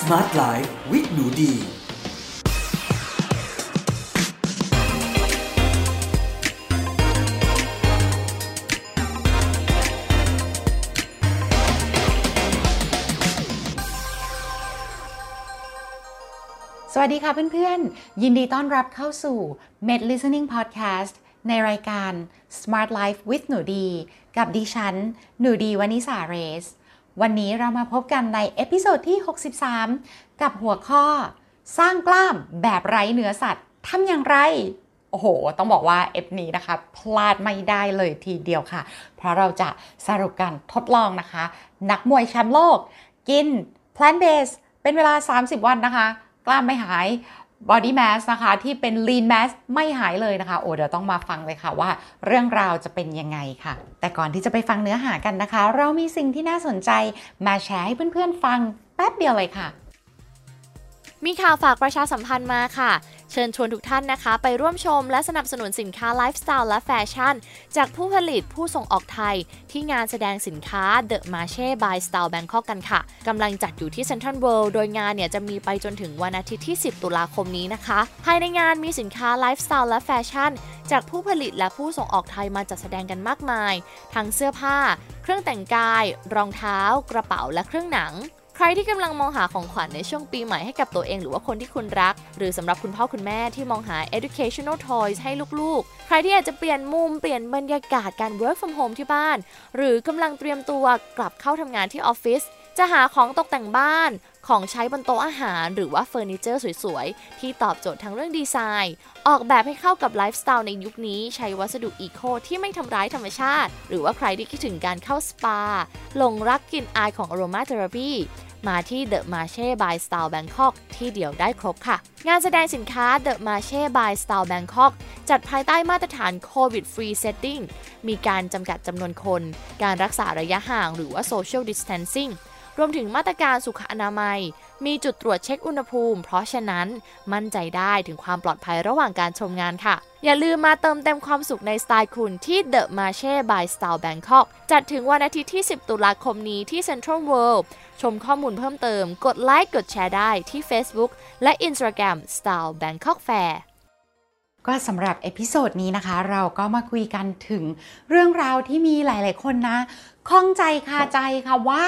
Smart Life with หนูดี สวัสดีค่ะเพื่อนๆ ยินดีต้อนรับเข้าสู่ Med Listening Podcast ในรายการ Smart Life with หนูดี กับดิฉัน หนูดี วนิษาเรซ วันนี้เรามาพบกันใน episode ที่ 63 กับหัวข้อ สร้างกล้ามแบบไร้เนื้อสัตว์ทำอย่างไร โอ้โห ต้องบอกว่า EP นี้นะคะ พลาดไม่ได้เลยทีเดียวค่ะ เพราะเราจะสรุปการทดลองนะคะ นักมวยแชมป์โลก กิน plant based เป็นเวลา 30 วันนะคะ กล้ามไม่หาย body mass นะคะ ที่เป็น lean mass ไม่หายเลยนะคะ โอ้เดี๋ยวต้องมาฟังเลยค่ะว่าเรื่องราวจะเป็นยังไงค่ะ แต่ก่อนที่จะไปฟังเนื้อหากันนะคะ เรามีสิ่งที่น่าสนใจมาแชร์ให้เพื่อนๆฟังแป๊บเดียวเลยค่ะ มีข่าวฝากประชาสัมพันธ์มาค่ะ เชิญชวนทุกท่านนะคะ ไปร่วมชมและสนับสนุนสินค้าไลฟ์สไตล์และแฟชั่น จากผู้ผลิตผู้ส่งออกไทย ที่งานแสดงสินค้า The Marche by Style Bangkok กันค่ะกำลังจัดอยู่ที่ Central World โดยงานเนี่ยจะมีไปจนถึงวันอาทิตย์ที่ 10 ตุลาคมนี้นะคะ ภายในงานมีสินค้าไลฟ์สไตล์และแฟชั่น จากผู้ผลิตและผู้ส่งออกไทยมาจัดแสดงกันมากมาย ทั้งเสื้อผ้า เครื่องแต่งกาย รองเท้า กระเป๋าและเครื่องหนัง ใครที่กำลังมองหาของขวัญในช่วงปีใหม่ให้กับตัวเองหรือว่าคนที่คุณรัก หรือสำหรับคุณพ่อคุณแม่ที่มองหา educational toys ให้ลูกๆ ใครที่อยากจะเปลี่ยนมุมเปลี่ยนบรรยากาศการ work from home ที่บ้าน หรือกำลังเตรียมตัวกลับเข้าทำงานที่ออฟฟิศจะหาของตกแต่งบ้าน ของใช้บนโต๊ะอาหาร หรือว่าเฟอร์นิเจอร์สวยๆ ที่ตอบโจทย์ทั้งเรื่องดีไซน์ ออกแบบให้เข้ากับไลฟ์สไตล์ในยุคนี้ใช้วัสดุอีโคที่ไม่ทำร้ายธรรมชาติ หรือว่าใครที่คิดถึงการเข้าสปาหลงรักกลิ่นอายของ aroma therapy มาที่ The Marche by Style Bangkok ที่เดียวได้ครบค่ะ งานแสดงสินค้า The Marche by Style Bangkok จัดภายใต้มาตรฐาน COVID Free Setting มีการจำกัดจำนวนคน การรักษาระยะห่างหรือว่า Social Distancing รวมถึงมาตรการสุขอนามัย มีจุดตรวจเช็คอุณหภูมิ เพราะฉะนั้นมั่นใจได้ถึงความปลอดภัยระหว่างการชมงานค่ะ อย่าลืมมาเติมเต็มความสุขในสไตล์คุณที่ The Marche by Style Bangkok จัดถึงวันอาทิตย์ที่ 10 ตุลาคมนี้ที่ Central World ชมข้อมูลเพิ่มเติม กดไลค์กดแชร์ได้ที่ Facebook และ Instagram Style Bangkok Fair ก็สำหรับ episode นี้นะคะ เราก็มาคุยกันถึงเรื่องราวที่มีหลาย ๆ คนนะข้องใจคาใจค่ะว่า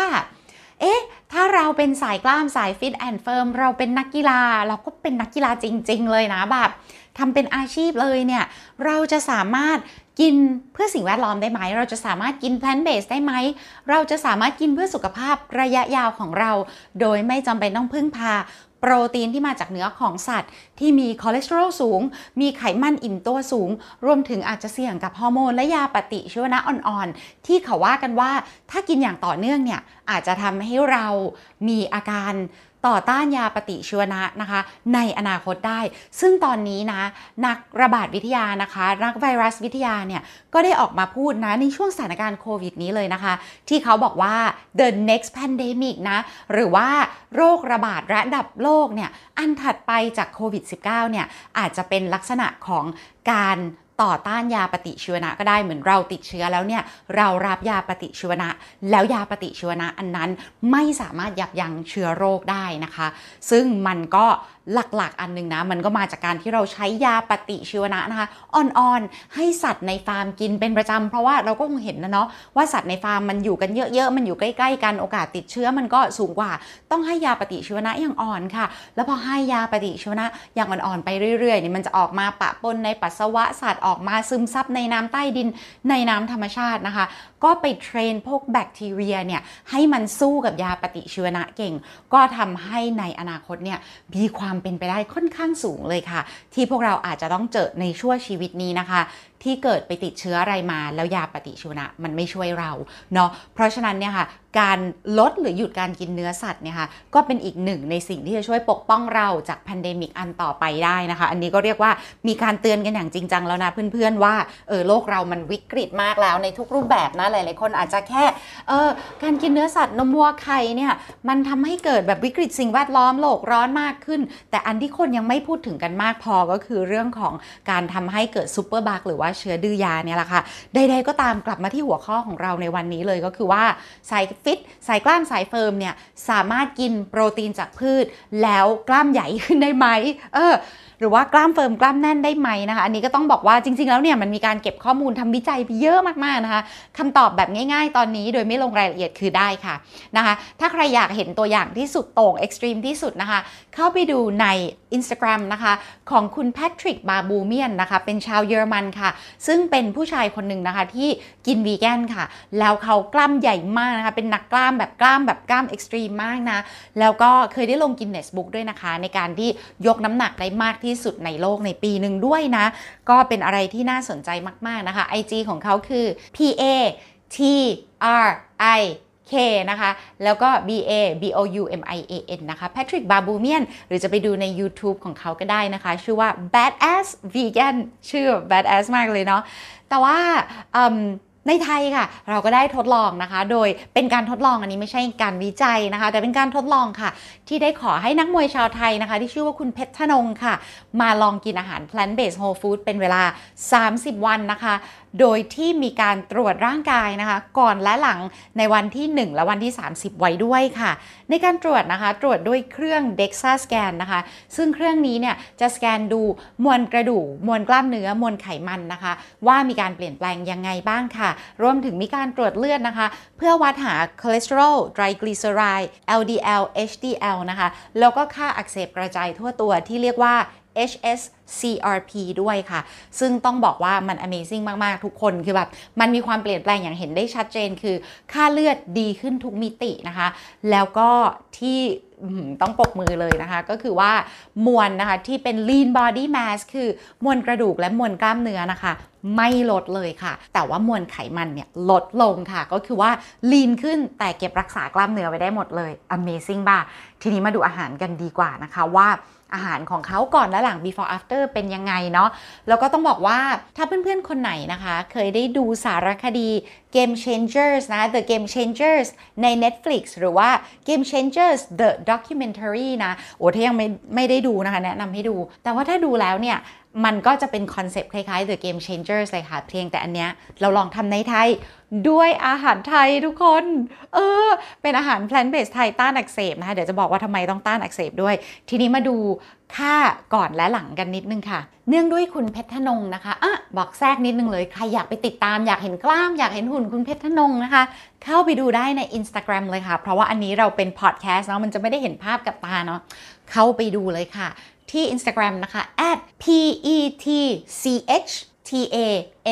เอ๊ะ ถ้าเราเป็นสายกล้ามสาย fit and firm เราเป็นนักกีฬา เราก็เป็นนักกีฬาจริง ๆ เลยนะแบบทำเป็นอาชีพเลยเนี่ย เราจะสามารถกินเพื่อสิ่งแวดล้อมได้ไหม เราจะสามารถกิน plant-based ได้ไหม เราจะสามารถกินเพื่อสุขภาพระยะยาวของเรา โดยไม่จำเป็นต้องพึ่งพา โปรตีนที่มาจากเนื้อของสัตว์ ที่มีคอเลสเตอรอลสูง มีไขมันอิ่มตัวสูง รวมถึงอาจจะเสี่ยงกับฮอร์โมนและยาปฏิชีวนะอ่อนๆ ที่เขาว่ากันว่าถ้ากินอย่างต่อเนื่องเนี่ยอาจจะทำให้เรามีอาการ ต่อต้านยาปฏิชีวนะนะคะ ในอนาคตได้ ซึ่งตอนนี้นะนักระบาดวิทยานะคะ นักไวรัสวิทยาเนี่ยก็ได้ออกมาพูดนะในช่วงสถานการณ์โควิดนี้เลยนะคะ ที่เขาบอกว่า the next pandemic นะ หรือว่าโรคระบาดระดับโลกเนี่ยอันถัดไปจากโควิด -19 เนี่ยอาจจะเป็นลักษณะของการ ต่อต้านยาปฏิชีวนะก็ได้เหมือนเราติดเชื้อแล้วเนี่ยเรารับยาปฏิชีวนะ แล้วยาปฏิชีวนะอันนั้นไม่สามารถยับยั้งเชื้อโรคได้นะคะ ซึ่งมันก็ หลักๆ อันนึงนะ มันก็มาจากการที่เราใช้ยาปฏิชีวนะนะคะอ่อนๆ ให้สัตว์ในฟาร์มกินเป็นประจำเพราะว่าเราก็คงเห็นนะเนาะว่าสัตว์ในฟาร์มมันอยู่กันเยอะๆ มันอยู่ใกล้ๆ กันโอกาสติดเชื้อมันก็สูงกว่า ต้องให้ยาปฏิชีวนะอย่างอ่อนค่ะ แล้วพอให้ยาปฏิชีวนะอย่างอ่อนๆไปเรื่อยๆนี่มันจะออกมาปะปนในปัสสาวะสัตว์ออกมาซึมซับในน้ำใต้ดินในน้ำธรรมชาตินะคะ ก็ไปเทรนพวกแบคทีเรียเนี่ยให้มันสู้กับยาปฏิชีวนะเก่ง ก็ทำให้ในอนาคตเนี่ยมีความเป็นไปได้ค่อนข้างสูงเลยค่ะ ที่พวกเราอาจจะต้องเจอในช่วงชีวิตนี้นะคะ ที่เกิดไปติดเชื้ออะไรมา แล้วยาปฏิชีวนะมันไม่ช่วยเราเนาะเพราะฉะนั้นเนี่ยค่ะการลดหรือหยุดการกินเนื้อสัตว์เนี่ยค่ะก็เป็นอีกหนึ่งในสิ่งที่จะช่วยปกป้องเราจาก pandemic อันต่อไปได้นะคะ อันนี้ก็เรียกว่ามีการเตือนกันอย่างจริงจังแล้วนะเพื่อนๆว่าเออโลกเรามันวิกฤตมากแล้วในทุกรูปแบบนะหลายๆคนอาจจะแค่เออการกินเนื้อสัตว์นมวัวไข่เนี่ยมันทำให้เกิดแบบวิกฤตสิ่งแวดล้อมโลกร้อนมากขึ้น แต่อันที่คนยังไม่พูดถึงกันมากพอก็คือเรื่องของการทำให้เกิด superbug หรือว่าว่าเชื้อดื้อยาเนี่ยแหละค่ะใดๆก็ตามกลับมาที่หัวข้อของเราในวันนี้เลยก็คือว่าสายฟิตสายกล้ามสาย firm เนี่ยสามารถกินโปรตีนจากพืช แล้วกล้ามใหญ่ขึ้นได้ไหมเออ หรือว่ากล้าม firm กล้ามแน่นได้ไหมนะคะอันนี้ก็ต้องบอกว่าจริง ๆ แล้วเนี่ยมันมีการเก็บข้อมูลทำวิจัยไปเยอะมากๆนะคะคำตอบแบบง่าย ๆ ตอนนี้โดยไม่ลงรายละเอียดคือได้ค่ะนะคะถ้าใครอยากเห็นตัวอย่างที่สุดโต่ง extreme ที่สุดนะคะ เข้าไปดูใน Instagram นะคะของคุณ Patrik Baboumian นะคะเป็นชาวเยอรมันค่ะ ซึ่งเป็นผู้ชายคนหนึ่งนะคะที่กินวีแกนค่ะ แล้วเขากล้ามใหญ่มากนะคะเป็นนักกล้ามแบบกล้ามแบบกล้าม extreme มากนะแล้วก็เคยได้ลง Guinness Book ด้วยนะคะ ในการที่ยกน้ำหนักได้มากที่ที่สุดในโลกในปีหนึ่งด้วยนะ ก็เป็นอะไรที่น่าสนใจมาก ๆ นะคะ IG ของเขาคือ P A T R I K นะคะ แล้วก็ B A B O U M I A N นะคะ Patrick b a b o u m i a n หรือจะไปดูใน YouTube ของเขาก็ได้นะคะ ชื่อว่า Badass Vegan ชื่อ Badass มากเลยเนาะ แต่ว่า ในไทยค่ะ เราก็ได้ทดลองนะคะ โดยเป็นการทดลองอันนี้ไม่ใช่การวิจัยนะคะ แต่เป็นการทดลองค่ะ ที่ได้ขอให้นักมวยชาวไทยนะคะ ที่ชื่อว่าคุณเพชรธนงค่ะ มาลองกินอาหาร plant based whole food เป็นเวลา 30 วันนะคะ โดยที่มีการตรวจร่างกายนะคะ ก่อนและหลังในวันที่ 1 และวันที่ 30 ไว้ด้วยค่ะ ในการตรวจนะคะ ตรวจด้วยเครื่อง DEXA scan นะคะ ซึ่งเครื่องนี้เนี่ยจะสแกนดูมวลกระดูกมวลกล้ามเนื้อมวลไขมันนะคะ ว่ามีการเปลี่ยนแปลงยังไงบ้างค่ะรวมถึงมีการตรวจเลือดนะคะ เพื่อวัดหาคอเลสเตอรอลไตรกลีเซอไรด์ LDL HDL นะคะ แล้วก็ค่าอักเสบกระจายทั่วตัวที่เรียกว่า HSCRP ด้วยค่ะ ซึ่งต้องบอกว่ามัน Amazing มาก ๆ ทุกคนคือแบบมันมีความเปลี่ยนแปลงอย่างเห็นได้ชัดเจนคือ ค่าเลือดดีขึ้นทุกมิตินะคะ แล้วก็ที่ ต้องปกมือเลยนะคะ ก็คือว่ามวลนะคะที่เป็น lean body mass คือมวลกระดูกและมวลกล้ามเนื้อนะคะ ไม่ลดเลยค่ะ แต่ว่ามวลไขมันเนี่ยลดลงค่ะ ก็คือว่า lean ขึ้นแต่เก็บรักษากล้ามเนื้อไว้ได้หมดเลย Amazing บ้าทีนี้มาดูอาหารกันดีกว่านะคะว่า อาหารของเขาก่อนและหลัง before after เป็นยังไงเนาะแล้วก็ต้องบอกว่าถ้าเพื่อนๆ คนไหนนะคะ เคยได้ดูสารคดี Game Changers นะ The Game Changers ใน Netflix หรือว่า Game Changers The Documentary นะ โอ้ถ้ายังไม่ไม่ได้ดูนะคะ แนะนำให้ดู แต่ว่าถ้าดูแล้วเนี่ย มันก็จะเป็นคอนเซปต์คล้ายๆ The Game Changers เลยค่ะ เพียงแต่อันเนี้ยเราลองทำในไทยด้วยอาหารไทยทุกคน เออ เป็นอาหาร plant based ไทยต้านอักเสบนะคะ เดี๋ยวจะบอกว่าทำไมต้องต้านอักเสบด้วย ทีนี้มาดูค่าก่อนและหลังกันนิดนึงค่ะ เนื่องด้วยคุณเพชรธนงนะคะอะบอกแทรกนิดนึงเลย ใครอยากไปติดตามอยากเห็นกล้ามอยากเห็นหุ่นคุณเพชรธนงนะคะ เข้าไปดูได้ใน Instagram เลยค่ะ เพราะว่าอันนี้เราเป็นพอดแคสต์เนาะมันจะไม่ได้เห็นภาพกับตาเนาะเข้าไปดูเลยค่ะ ที่ Instagram นะคะ at p e t c h t a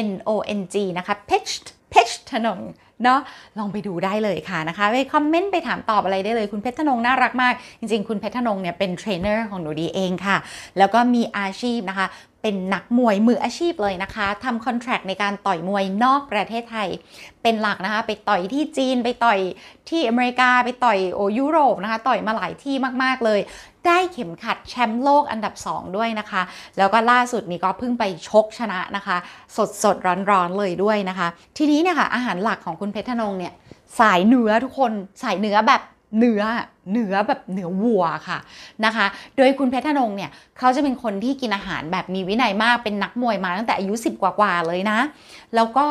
n o n g นะคะ pitch เพชรธนงเนาะลองไปดูได้เลยค่ะนะคะ ไปคอมเมนต์ไปถามตอบอะไรได้เลย คุณเพชรธนงน่ารักมาก จริงๆ คุณเพชรธนงเนี่ยเป็นเทรนเนอร์ของหนูดีเองค่ะ แล้วก็มีอาชีพนะคะ เป็นนักมวยมืออาชีพเลยนะคะทำคอนแทรคในการต่อยมวยนอกประเทศไทย เป็นหลักนะคะ ไปต่อยที่จีนไปต่อยที่อเมริกาไปต่อยโอยุโรปนะคะ ต่อยมาหลายที่มากๆเลย ได้เข็มขัดแชมป์โลกอันดับ 2 ด้วยนะคะ แล้วก็ล่าสุดนี้ก็เพิ่งไปชกชนะนะคะ สดสดร้อนร้อนๆเลยด้วยนะคะ ทีนี้เนี่ยค่ะอาหารหลักของคุณเพชรธนงเนี่ยสายเนื้อทุกคนสายเนื้อแบบเนื้อเนื้อแบบเนื้อวัวค่ะนะคะ โดยคุณเพชรธนงเนี่ยเขาจะเป็นคนที่กินอาหารแบบมีวินัยมากเป็นนักมวยมาตั้งแต่อายุ 10 กว่าๆเลยนะ แล้วก็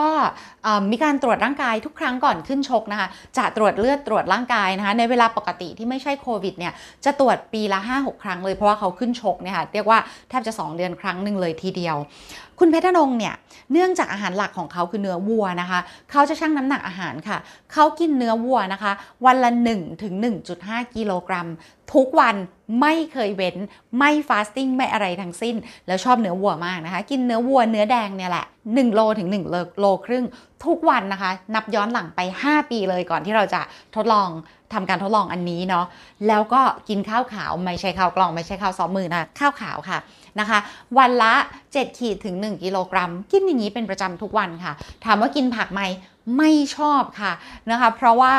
มีการตรวจร่างกายทุกครั้งก่อนขึ้นชกนะคะ จะตรวจเลือดตรวจร่างกายนะคะ ในเวลาปกติที่ไม่ใช่โควิดเนี่ยจะตรวจปีละ 5-6 ครั้งเลยเพราะว่าเขาขึ้นชกเนี่ยค่ะเรียกว่าแทบจะ 2 เดือนครั้งหนึ่งเลยทีเดียว คุณเพชรนงเนี่ยเนื่องจากอาหารหลักของเขาคือเนื้อวัวนะคะ เขาจะชั่งน้ำหนักอาหารค่ะ เขากินเนื้อวัวนะคะ วันละ1ถึง1.5กิโลกรัม ทุกวันไม่เคยเว้น ไม่ฟาสติ้งไม่อะไรทั้งสิ้น แล้วชอบเนื้อวัวมากนะคะ กินเนื้อวัวเนื้อแดงเนี่ยแหละ 1 โลถึง1โลโลครึ่ง ทุกวันนะคะ นับย้อนหลังไป 5 ปีเลยก่อนที่เราจะทดลองทำการทดลองอันนี้เนาะแล้วก็กินข้าวขาวไม่ใช่ข้าวกล่องไม่ใช่ข้าวซ้อมมือนะข้าวขาวค่ะนะคะ วันละ 7 ขีดถึง 1 กิโลกรัม กินอย่างนี้เป็นประจำทุกวันค่ะ ถามว่ากินผักไหมไม่ชอบค่ะนะคะ เพราะว่า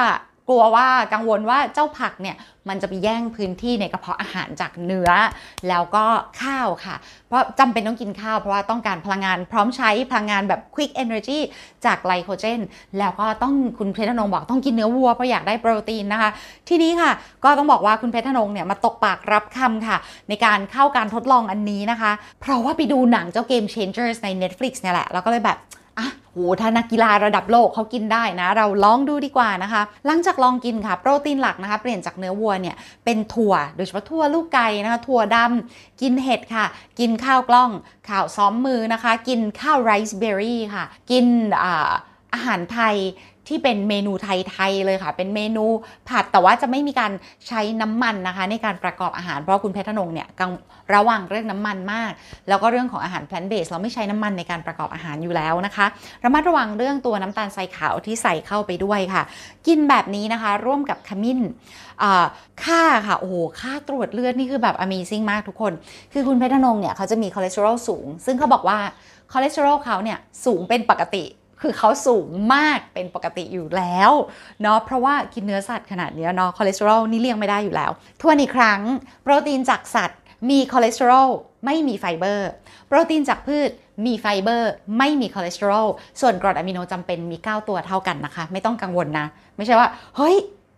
กลัวว่ากังวลว่าเจ้าผักเนี่ยมันจะไปแย่งพื้นที่ในกระเพาะอาหารจากเนื้อ แล้วก็ข้าวค่ะ เพราะจำเป็นต้องกินข้าวเพราะว่าต้องการพลังงานพร้อมใช้พลังงานแบบ quick energy จากไกลโคเจน แล้วก็ต้องคุณเพชรนงบอกต้องกินเนื้อวัวเพราะอยากได้โปรตีนนะคะ ทีนี้ค่ะ ก็ต้องบอกว่าคุณเพชรนงเนี่ยมาตกปากรับคำค่ะ ในการเข้าการทดลองอันนี้นะคะ เพราะว่าไปดูหนังเจ้า Game Changers ใน Netflix เนี่ยแหละแล้วก็เลยแบบ หถ้านักกีฬาระดับโลกเขากินได้นะ เราลองดูดีกว่านะคะ หลังจากลองกินค่ะ โปรตีนหลักนะคะ เปลี่ยนจากเนื้อวัวเนี่ยเป็นถั่ว โดยเฉพาะถั่วลูกไก่นะคะ ถั่วดำกินเห็ดค่ะ กินข้าวกล้อง ข้าวซ้อมมือนะคะ กินข้าวไรซ์เบอร์รี่ค่ะ กินออาหารไทย ที่เป็นเมนูไทยๆเลยค่ะ เป็นเมนูผัดแต่ว่าจะไม่มีการใช้น้ำมันนะคะ ในการประกอบอาหารเพราะคุณเพชรธนงเนี่ยก็ระวังเรื่องน้ำมันมาก แล้วก็เรื่องของอาหาร plant based เราไม่ใช้น้ำมันในการประกอบอาหารอยู่แล้วนะคะระมัดระวังเรื่องตัวน้ำตาลทรายขาวที่ใส่เข้าไปด้วยค่ะ กินแบบนี้นะคะ ร่วมกับขมิ้นอ่าค่าค่ะโอ้โหค่าตรวจเลือดนี่คือแบบ Amazing มากทุกคน คือคุณเพชรธนงเนี่ยเขาจะมีคอเลสเตอรอลสูง ซึ่งเขาบอกว่าคอเลสเตอรอลเขาเนี่ยสูงเป็นปกติ คือเขาสูงมากเป็นปกติอยู่แล้วเนาะเพราะว่ากินเนื้อสัตว์ขนาดเนี้ยเนาะคอเลสเตอรอลนี่เลี่ยงไม่ได้อยู่แล้วทวนอีกครั้ง โปรตีนจากสัตว์มีคอเลสเตอรอลไม่มีไฟเบอร์ โปรตีนจากพืชมีไฟเบอร์ ไม่มีคอเลสเตอรอลส่วนกรดอะมิโนจำเป็นมี 9 ตัวเท่ากันนะคะ ไม่ต้องกังวลนะ ไม่ใช่ว่า เฮ้ย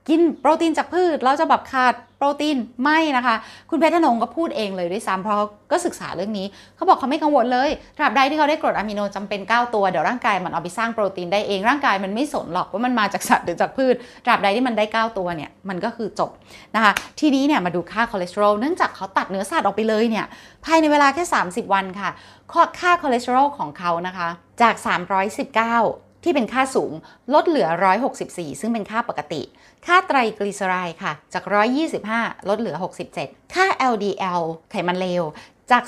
กินโปรตีนจากพืชเราจะแบบขาดโปรตีนไม่นะคะ คุณเพชรธนงก็พูดเองเลยด้วยซ้ำเพราะก็ศึกษาเรื่องนี้ เขาบอกเขาไม่กังวลเลยตราบใดที่เขาได้กรดอะมิโนจำเป็น 9 ตัว เดี๋ยวร่างกายมันเอาไปสร้างโปรตีนได้เองร่างกายมันไม่สนหรอกว่ามันมาจากสัตว์หรือจากพืชตราบใดที่มันได้ 9 ตัวเนี่ยมันก็คือจบนะคะ ทีนี้เนี่ยมาดูค่าคอเลสเตอรอลเนื่องจากเขาตัดเนื้อสัตว์ออกไปเลยเนี่ยภายในเวลาแค่ 30 วันค่ะค่าคอเลสเตอรอลของเขานะคะจาก 319 ที่เป็นค่าสูงลดเหลือ 164 ซึ่งเป็นค่าปกติ ค่าไตรกลีเซอไรด์ค่ะ จาก 125 ลดเหลือ 67 ค่า LDL ไขมันเลว จาก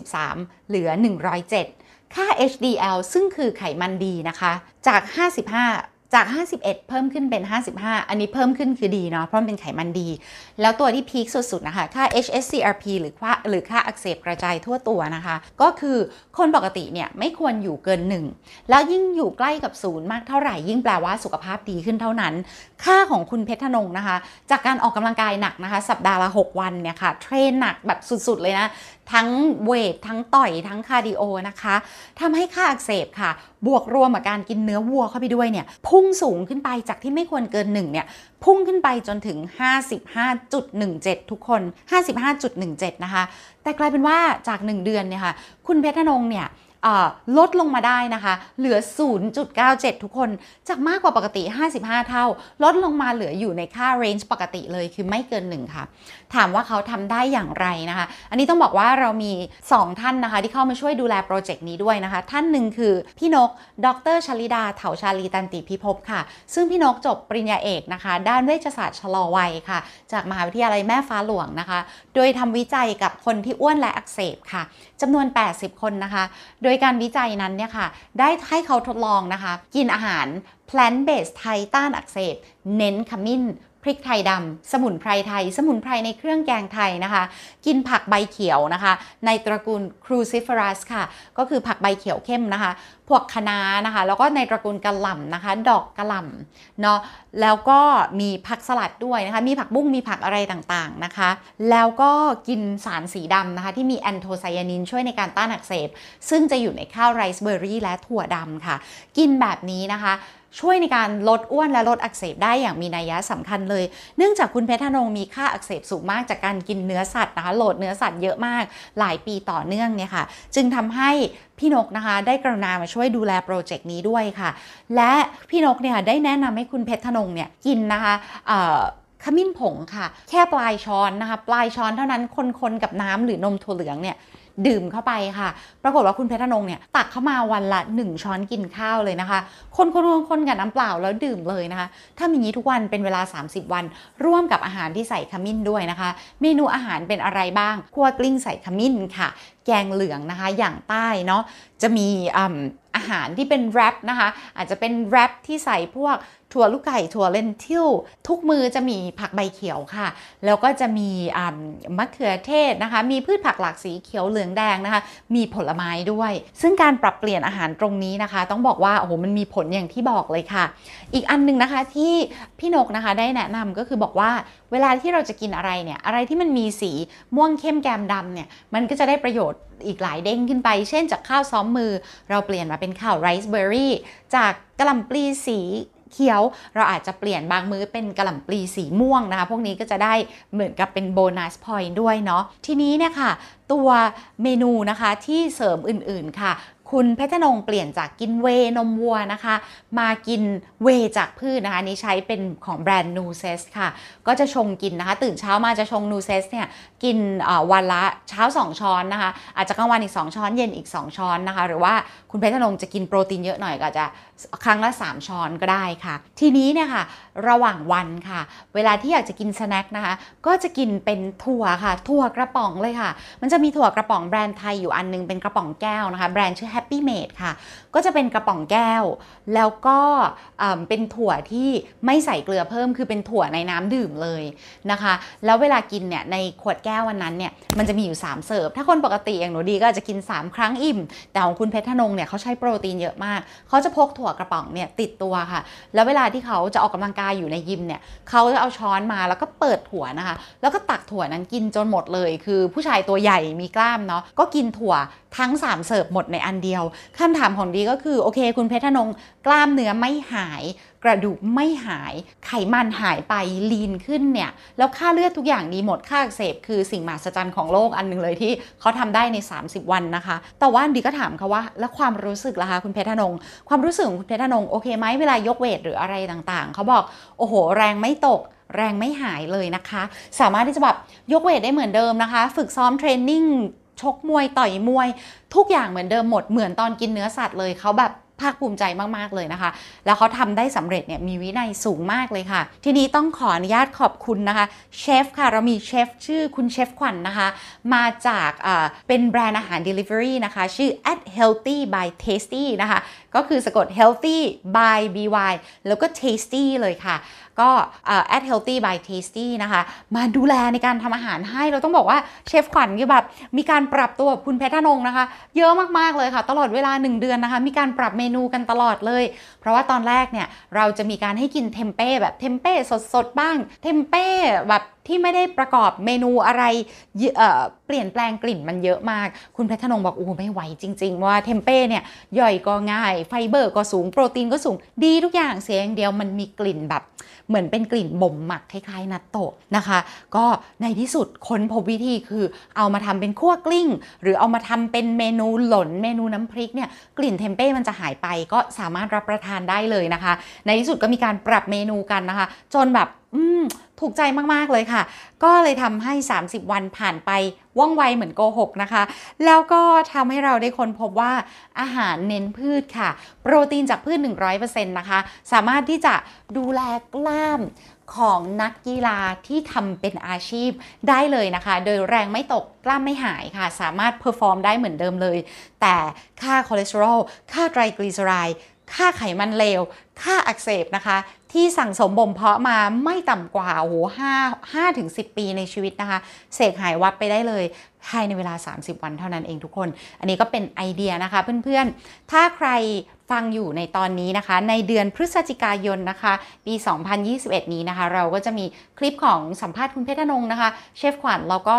363 เหลือ 107 ค่า HDL ซึ่งคือไขมันดีนะคะ จาก 55 จาก 51 เพิ่มขึ้นเป็น 55 อันนี้เพิ่มขึ้นคือดีเนาะเพราะมันเป็นไขมันดี แล้วตัวที่พีคสุดๆนะคะ ค่า HSCRP หรือค่าหรือค่าอักเสบกระจายทั่วตัวนะคะ ก็คือคนปกติเนี่ยไม่ควรอยู่เกิน 1 แล้วยิ่งอยู่ใกล้กับศูนย์มากเท่าไหร่ ยิ่งแปลว่าสุขภาพดีขึ้นเท่านั้น ค่าของคุณเพชรธนงนะคะ จากการออกกำลังกายหนักนะคะ สัปดาห์ละ 6 วันเนี่ยค่ะ train หนักแบบสุดๆเลยนะ ทั้ง weight ทั้งต่อยทั้งคาร์ดิโอนะคะทำให้ค่าอักเสบค่ะ บวกรวมกับการกินเนื้อวัวเข้าไปด้วยเนี่ย พุ่งสูงขึ้นไปจากที่ไม่ควรเกินหนึ่งเนี่ย พุ่งขึ้นไปจนถึง 55.17 ทุกคน 55.17 นะคะ แต่กลายเป็นว่าจาก 1 เดือนเนี่ยค่ะ คุณเพชรธนงเนี่ย ลดลงมาได้นะคะ เหลือ 0.97 ทุกคน จากมากกว่าปกติ 55 เท่า ลดลงมาเหลืออยู่ในค่า range ปกติเลยคือไม่เกิน 1 ค่ะ ถามว่าเขาทำได้อย่างไรนะคะ อันนี้ต้องบอกว่าเรามี 2 ท่านนะคะ ที่เข้ามาช่วยดูแลโปรเจกต์นี้ด้วยนะคะ ท่านหนึ่งคือพี่นก ดรชลิดาเถาชาลีตันติพิภพค่ะ ซึ่งพี่นกจบปริญญาเอกนะคะ ด้านเวชศาสตร์ชะลอวัยค่ะ จากมหาวิทยาลัยแม่ฟ้าหลวงนะคะ โดยทำวิจัยกับคนที่อ้วนและอักเสบค่ะจำนวน 80 คนนะคะโดยการวิจัยนั้นเนี่ยค่ะ ได้ให้เขาทดลองนะคะ กินอาหาร plant based ไทต้านอักเสบ เน้นขมิ้น ริกไทยดำสมุนไพรไทย สมุนไพรในเครื่องแกงไทยนะคะ กินผักใบเขียวนะคะ ในตระกูล cruciferous ค่ะ ก็คือผักใบเขียวเข้มนะคะพวกคะน้านะคะ แล้วก็ในตระกูลกระหล่ำนะคะ ดอกกระหล่ำเนาะแล้วก็มีผักสลัดด้วยนะคะ มีผักบุ้งมีผักอะไรต่างๆนะคะ แล้วก็กินสารสีดำนะคะ ที่มีแอนโทไซยานินช่วยในการต้านอักเสบ ซึ่งจะอยู่ในข้าวไรซ์เบอร์รี่และถั่วดำค่ะ กินแบบนี้นะคะ ช่วยในการลดอ้วนและลดอักเสบได้อย่างมีนัยยะสำคัญเลย เนื่องจากคุณเพชรธนงมีค่าอักเสบสูงมากจากการกินเนื้อสัตว์นะคะโหลดเนื้อสัตว์เยอะมากหลายปีต่อเนื่องเนี่ยค่ะ จึงทำให้พี่นกนะคะ ได้กรุณามาช่วยดูแลโปรเจกต์นี้ด้วยค่ะ และพี่นกเนี่ยได้แนะนำให้คุณเพชรธนงเนี่ยกินนะคะขมิ้นผงค่ะ แค่ปลายช้อนนะคะ ปลายช้อนเท่านั้นคนๆกับน้ำหรือนมถั่วเหลืองเนี่ย ดื่มเข้าไปค่ะ ปรากฏว่าคุณเพชรนงเนี่ยตักเข้ามาวันละ 1 ช้อนกินข้าวเลยนะคะ คนๆคนกับน้ำเปล่าแล้วดื่มเลยนะคะ ถ้ามีนี้ทุกวันเป็นเวลา 30 วัน ร่วมกับอาหารที่ใส่ขมิ้นด้วยนะคะ เมนูอาหารเป็นอะไรบ้างคั่วกลิ้งใส่ขมิ้นค่ะ แกงเหลืองนะคะ อย่างใต้เนาะจะมีอาหารที่เป็นแรปนะคะ อาจจะเป็นแรปที่ใส่พวกถั่วลูกไก่ถั่วเลนทิลทุกมือจะมีผักใบเขียวค่ะ แล้วก็จะมีมะเขือเทศนะคะ มีพืชผักหลากสีเขียวเหลืองแดงนะคะ มีผลไม้ด้วย ซึ่งการปรับเปลี่ยนอาหารตรงนี้นะคะ ต้องบอกว่าโอ้โหมันมีผลอย่างที่บอกเลยค่ะ อีกอันหนึงนะคะที่พี่นกนะคะได้แนะนำก็คือบอกว่าเวลาที่เราจะกินอะไรเนี่ยอะไรที่มันมีสีม่วงเข้มแกมดำเนี่ยมันก็จะได้ประโยชน์อีกหลายเด้งขึ้นไป เช่นจากข้าวซ้อมมือ เราเปลี่ยนมาเป็นข้าวไรซ์เบอร์รี่ จากกระหล่ำปลีสีเขียวเราอาจจะเปลี่ยนบางมื้อเป็นกระหล่ำปลีสีม่วงนะคะ พวกนี้ก็จะได้เหมือนกับเป็น bonus point ด้วยเนาะทีนี้เนี่ยค่ะ ตัวเมนูนะคะที่เสริมอื่นๆค่ะ คุณเพชรธนงเปลี่ยนจากกินเวนมวัวนะคะ มากินเวจากพืชนะคะนี้ใช้เป็นของแบรนด์นูเซสค่ะ ก็จะชงกินนะคะ ตื่นเช้ามาจะชงนูเซสเนี่ยกินวันละเช้า 2 ช้อนนะคะ อาจจะกลางวันอีก 2 ช้อนเย็นอีก 2 ช้อนนะคะ หรือว่าคุณเพชรนงจะกินโปรตีนเยอะหน่อยก็จจะครั้งละ 3 ช้อนก็ได้ค่ะ ทีนี้เนี่ยค่ะระหว่างวันค่ะ เวลาที่อยากจะกินสแน็คนะคะ ก็จะกินเป็นถั่วค่ะถั่วกระป๋องเลยค่ะ มันจะมีถั่วกระป๋องแบรนด์ไทยอยู่อันนึงเป็นกระป๋องแก้วนะคะแบรนด์ชื่อ Happy Made ค่ะ ก็จะเป็นกระป๋องแก้ว แล้วก็เป็นถั่วที่ไม่ใส่เกลือเพิ่ม คือเป็นถั่วในน้ำดื่มเลยนะคะ แล้วเวลากินเนี่ยในขวดแก้ววันนั้นเนี่ยมันจะมีอยู่ 3 เสิร์ฟ ถ้าคนปกติอย่างหนูดีก็อาจจะกิน 3 ครั้งอิ่ม แต่ของคุณเพชรธนงเนี่ยเขาใช้โปรตีนเยอะมาก เขาจะพกถั่วกระป๋องเนี่ยติดตัวค่ะ แล้วเวลาที่เขาจะออกกำลังกายอยู่ในยิมเนี่ยเขาจะเอาช้อนมาแล้วก็เปิดถั่วนะคะ แล้วก็ตักถั่วนั้นกินจนหมดเลย คือผู้ชายตัวใหญ่มีกล้ามเนาะก็กินถั่วทั้ง 3 เสิร์ฟหมดในอันเดียวคำถามของดีก็คือ โอเค คุณเพชรธนงกล้ามเนื้อไม่หาย กระดูกไม่หาย ไขมันหายไปลีนขึ้นเนี่ย แล้วค่าเลือดทุกอย่างดีหมดค่าอักเสบคือสิ่งมหัศจรรย์ของโลกอันหนึ่งเลยที่เขาทำได้ใน 30 วันนะคะ แต่ว่าดีก็ถามเขาว่า แล้วความรู้สึกล่ะคะคุณเพชรธนง ความรู้สึกของคุณเพชรธนงโอเคไหมเวลายกเวทหรืออะไรต่างๆเขาบอกโอ้โห แรงไม่ตกแรงไม่หายเลยนะคะ สามารถที่จะแบบยกเวทได้เหมือนเดิมนะคะ ฝึกซ้อมเทรนนิ่ง ชกมวยต่อยมวย ทุกอย่างเหมือนเดิมหมดเหมือนตอนกินเนื้อสัตว์เลยเขาแบบภาคภูมิใจมาก ๆ เลยนะคะ แล้วเขาทำได้สำเร็จเนี่ยมีวินัยสูงมากเลยค่ะ ทีนี้ต้องขออนุญาตขอบคุณนะคะเชฟค่ะ เรามีเชฟชื่อคุณเชฟขวัญนนะคะ มาจากเป็นแบรนด์อาหาร Delivery นะคะ ชื่อ at healthy by tasty นะคะ ก็คือสะกด healthy by by แล้วก็ tasty เลยค่ะ ก็เอ่อ at healthy by tasty นะคะ มาดูแลในการทำอาหารให้เราต้องบอกว่าเชฟขวัญแบบมีการปรับตัวกับคุณเพชรธนงนะคะ เยอะมาก ๆ เลยค่ะ ตลอดเวลา 1 เดือนนะคะ มีการปรับเมนูกันตลอดเลย เพราะว่าตอนแรกเนี่ย เราจะมีการให้กินเทมเป้แบบเทมเป้สด ๆ บ้าง เทมเป้แบบที่ไม่ได้ประกอบเมนูอะไรเปลี่ยนแปลงกลิ่นมันเยอะมาก คุณเพชรธนงบอกโอ้ไม่ไหวจริง ๆ ว่าเทมเป้เนี่ยย่อยก็ง่าย ไฟเบอร์ก็สูง โปรตีนก็สูง ดีทุกอย่างเสียอย่างเดียวมันมีกลิ่นแบบเหมือนเป็นกลิ่นบ่มหมักคล้ายๆ นัตโตะนะคะ ก็ในที่สุดค้นพบวิธีคือเอามาทำเป็นคั่วกลิ้ง หรือเอามาทำเป็นเมนูหล่นเมนูน้ำพริกเนี่ยกลิ่นเทมเป้มันจะหายไปก็สามารถรับประทานได้เลยนะคะ ในที่สุดก็มีการปรับเมนูกันนะคะ จนแบบอืม ถูกใจมาก ๆ เลยค่ะ ก็เลยทำให้ 30 วันผ่านไปว่องไวเหมือนโกหกนะคะ แล้วก็ทำให้เราได้ค้นพบว่าอาหารเน้นพืชค่ะ โปรตีนจากพืช 100%นะคะ สามารถที่จะดูแลกล้ามของนักกีฬาที่ทำเป็นอาชีพได้เลยนะคะ โดยแรงไม่ตกกล้ามไม่หายค่ะ สามารถ perform ได้เหมือนเดิมเลย แต่ค่าคอเลสเตอรอล ค่าไตรกลีเซอไรด์ค่าไขมันเลว ค่าอักเสบนะคะ ที่สั่งสมบ่มเพาะมาไม่ต่ำกว่าโอ้โหห้าห้าถึงสิบปีในชีวิตนะคะ เสกหายวับไปได้เลยภายในเวลา 30 วันเท่านั้นเองทุกคน อันนี้ก็เป็นไอเดียนะคะเพื่อนๆ ถ้าใครฟังอยู่ในตอนนี้นะคะ ในเดือนพฤศจิกายนนะคะ ปี 2021 นี้นะคะ เราก็จะมีคลิปของสัมภาษณ์คุณเพชรนงนะคะ เชฟขวัญแล้วก็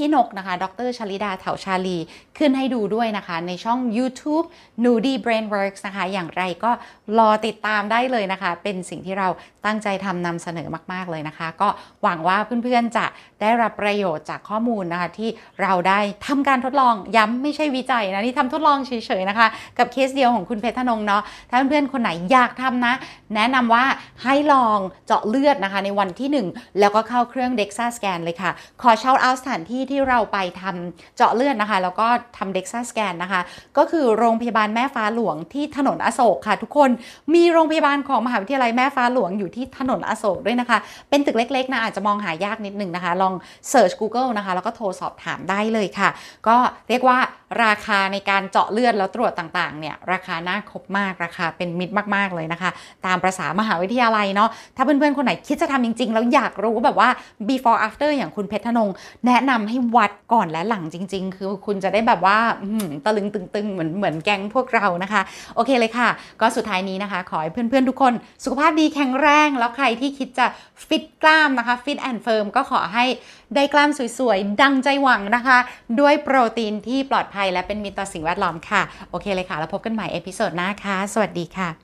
พี่นกนะคะ ดรชลิดาเถาชาลี ขึ้นให้ดูด้วยนะคะ ในช่อง YouTube n u d y Brainworks นะคะ อย่างไรก็รอติดตามได้เลยนะคะ เป็นสิ่งที่เราตั้งใจทำนำเสนอมาก ๆ เลยนะคะ ก็หวังว่าเพื่อนๆ จะได้รับประโยชน์จากข้อมูลนะคะ ที่เราได้ทำการทดลองย้ำไม่ใช่วิจัยนะนี่ทำทดลองเฉยๆนะคะ กับเคสเดียวของคุณเพชรธนงเนาะถ้าเพื่อนๆคนไหนอยากทำนะ แนะนำว่าให้ลองเจาะเลือดนะคะ ในวันที่ 1 แล้วก็เข้าเครื่อง DEXA scan เลยค่ะ ขอเช่าเอาสถานที่ที่เราไปทำเจาะเลือดนะคะ แล้วก็ทำ DEXA scan นะคะ ก็คือโรงพยาบาลแม่ฟ้าหลวงที่ถนนอโศกค่ะ ทุกคนมีโรงพยาบาลของมหาวิทยาลัยแม่ฟ้าหลวงอยู่ที่ถนนอโศกด้วยนะคะ เป็นตึกเล็กๆนะอาจจะมองหายากนิดนึงนะคะ ลอง search Google นะคะ แล้วก็โทรสอบถามได้เลยค่ะ ก็เรียกว่า ราคาในการเจาะเลือดแล้วตรวจต่างๆเนี่ยราคาน่าคบมากราคาเป็นมิตรมากๆเลยนะคะ ตามประษามหาวิทยาลัยเนาะถ้าเพื่อนๆ คนไหนคิดจะทำจริง ๆ แล้วอยากรู้แบบว่า before after อย่างคุณเพชรธนง แนะนำให้วัดก่อนและหลังจริง ๆ คือคุณจะได้แบบว่าตะลึงตึงๆเหมือนเหมือนแก๊งพวกเรานะคะ โอเคเลยค่ะ ก็สุดท้ายนี้นะคะ ขอให้เพื่อนๆทุกคนสุขภาพดีแข็งแรงแล้วใครที่คิดจะฟิตกล้ามนะคะ fit and firm ก็ขอให้ ได้กล้ามสวยๆ ดังใจหวังนะคะ ด้วยโปรตีนที่ปลอดภัยและเป็นมิตรต่อสิ่งแวดล้อมค่ะ โอเคเลยค่ะ แล้วพบกันใหม่ episode หน้าค่ะ สวัสดีค่ะ